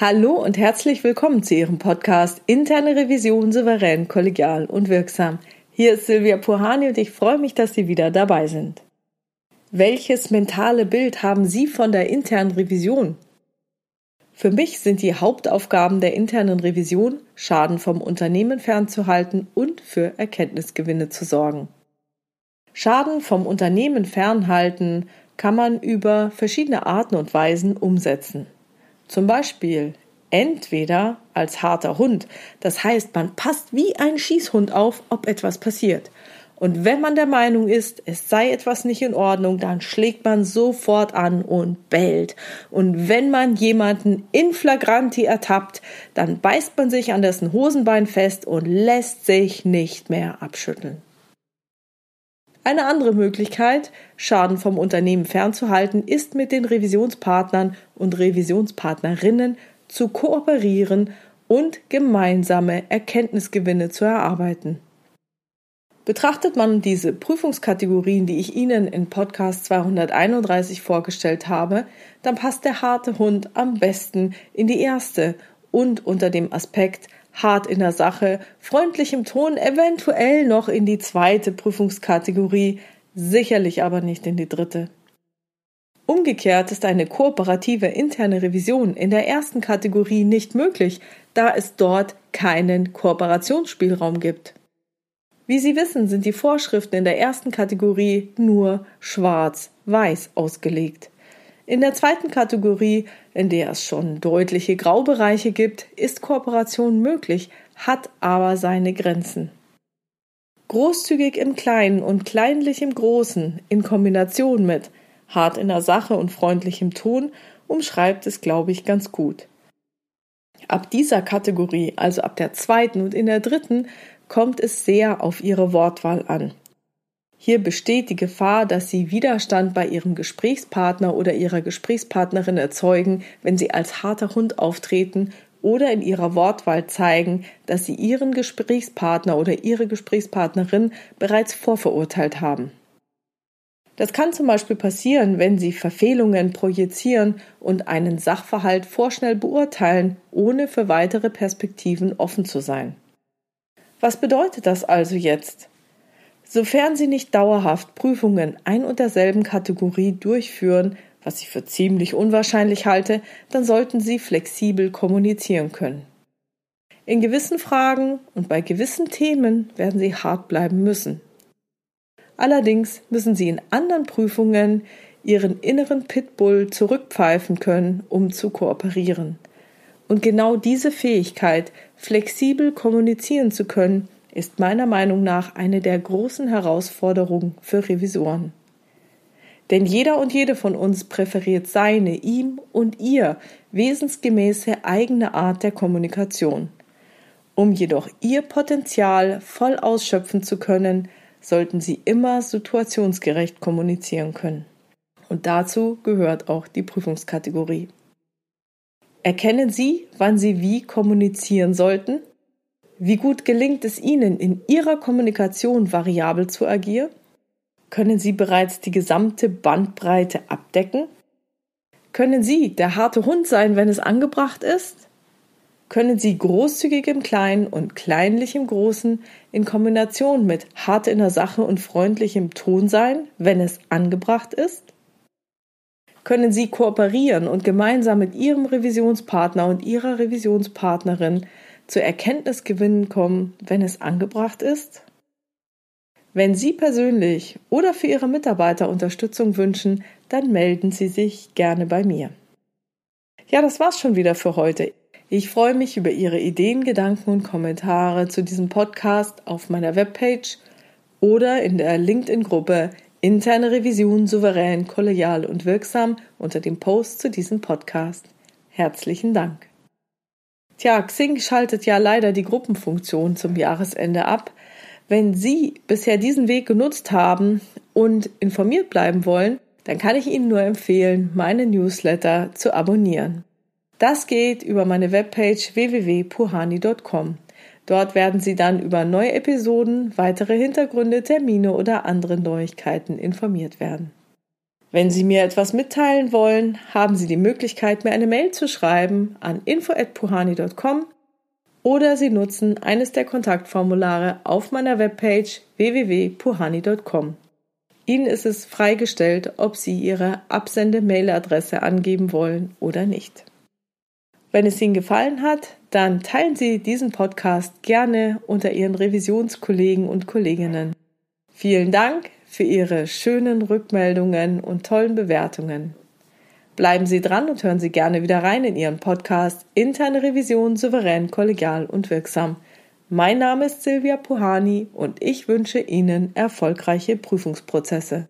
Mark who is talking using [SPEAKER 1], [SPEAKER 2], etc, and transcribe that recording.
[SPEAKER 1] Hallo und herzlich willkommen zu Ihrem Podcast Interne Revision souverän, kollegial und wirksam. Hier ist Silvia Puhani und ich freue mich, dass Sie wieder dabei sind. Welches mentale Bild haben Sie von der internen Revision? Für mich sind die Hauptaufgaben der internen Revision, Schaden vom Unternehmen fernzuhalten und für Erkenntnisgewinne zu sorgen. Schaden vom Unternehmen fernhalten kann man über verschiedene Arten und Weisen umsetzen. Zum Beispiel entweder als harter Hund, das heißt, man passt wie ein Schießhund auf, ob etwas passiert. Und wenn man der Meinung ist, es sei etwas nicht in Ordnung, dann schlägt man sofort an und bellt. Und wenn man jemanden in flagranti ertappt, dann beißt man sich an dessen Hosenbein fest und lässt sich nicht mehr abschütteln. Eine andere Möglichkeit, Schaden vom Unternehmen fernzuhalten, ist mit den Revisionspartnern und Revisionspartnerinnen zu kooperieren und gemeinsame Erkenntnisgewinne zu erarbeiten. Betrachtet man diese Prüfungskategorien, die ich Ihnen in Podcast 231 vorgestellt habe, dann passt der harte Hund am besten in die erste und unter dem Aspekt hart in der Sache, freundlich im Ton, eventuell noch in die zweite Prüfungskategorie, sicherlich aber nicht in die dritte. Umgekehrt ist eine kooperative interne Revision in der ersten Kategorie nicht möglich, da es dort keinen Kooperationsspielraum gibt. Wie Sie wissen, sind die Vorschriften in der ersten Kategorie nur schwarz-weiß ausgelegt. In der zweiten Kategorie, in der es schon deutliche Graubereiche gibt, ist Kooperation möglich, hat aber seine Grenzen. Großzügig im Kleinen und kleinlich im Großen in Kombination mit hart in der Sache und freundlichem Ton umschreibt es, glaube ich, ganz gut. Ab dieser Kategorie, also ab der zweiten und in der dritten, kommt es sehr auf ihre Wortwahl an. Hier besteht die Gefahr, dass Sie Widerstand bei Ihrem Gesprächspartner oder Ihrer Gesprächspartnerin erzeugen, wenn Sie als harter Hund auftreten oder in Ihrer Wortwahl zeigen, dass Sie Ihren Gesprächspartner oder Ihre Gesprächspartnerin bereits vorverurteilt haben. Das kann zum Beispiel passieren, wenn Sie Verfehlungen projizieren und einen Sachverhalt vorschnell beurteilen, ohne für weitere Perspektiven offen zu sein. Was bedeutet das also jetzt? Sofern Sie nicht dauerhaft Prüfungen ein und derselben Kategorie durchführen, was ich für ziemlich unwahrscheinlich halte, dann sollten Sie flexibel kommunizieren können. In gewissen Fragen und bei gewissen Themen werden Sie hart bleiben müssen. Allerdings müssen Sie in anderen Prüfungen Ihren inneren Pitbull zurückpfeifen können, um zu kooperieren. Und genau diese Fähigkeit, flexibel kommunizieren zu können, ist meiner Meinung nach eine der großen Herausforderungen für Revisoren. Denn jeder und jede von uns präferiert seine, ihm und ihr wesensgemäße eigene Art der Kommunikation. Um jedoch ihr Potenzial voll ausschöpfen zu können, sollten sie immer situationsgerecht kommunizieren können. Und dazu gehört auch die Prüfungskategorie. Erkennen Sie, wann Sie wie kommunizieren sollten wie gut gelingt es Ihnen, in Ihrer Kommunikation variabel zu agieren? Können Sie bereits die gesamte Bandbreite abdecken? Können Sie der harte Hund sein, wenn es angebracht ist? Können Sie großzügig im Kleinen und kleinlich im Großen in Kombination mit hart in der Sache und freundlichem Ton sein, wenn es angebracht ist? Können Sie kooperieren und gemeinsam mit Ihrem Revisionspartner und Ihrer Revisionspartnerin zu Erkenntnisgewinnen kommen, wenn es angebracht ist? Wenn Sie persönlich oder für Ihre Mitarbeiter Unterstützung wünschen, dann melden Sie sich gerne bei mir. Ja, das war's schon wieder für heute. Ich freue mich über Ihre Ideen, Gedanken und Kommentare zu diesem Podcast auf meiner Webpage oder in der LinkedIn-Gruppe Interne Revision souverän, kollegial und wirksam unter dem Post zu diesem Podcast. Herzlichen Dank. Tja, Xing schaltet ja leider die Gruppenfunktion zum Jahresende ab. Wenn Sie bisher diesen Weg genutzt haben und informiert bleiben wollen, dann kann ich Ihnen nur empfehlen, meine Newsletter zu abonnieren. Das geht über meine Webpage www.puhani.com. Dort werden Sie dann über neue Episoden, weitere Hintergründe, Termine oder andere Neuigkeiten informiert werden. Wenn Sie mir etwas mitteilen wollen, haben Sie die Möglichkeit, mir eine Mail zu schreiben an info@puhani.com oder Sie nutzen eines der Kontaktformulare auf meiner Webpage www.puhani.com. Ihnen ist es freigestellt, ob Sie Ihre Absende-Mail-Adresse angeben wollen oder nicht. Wenn es Ihnen gefallen hat, dann teilen Sie diesen Podcast gerne unter Ihren Revisionskollegen und Kolleginnen. Vielen Dank für Ihre schönen Rückmeldungen und tollen Bewertungen. Bleiben Sie dran und hören Sie gerne wieder rein in Ihren Podcast Interne Revision souverän, kollegial und wirksam. Mein Name ist Silvia Puhani und ich wünsche Ihnen erfolgreiche Prüfungsprozesse.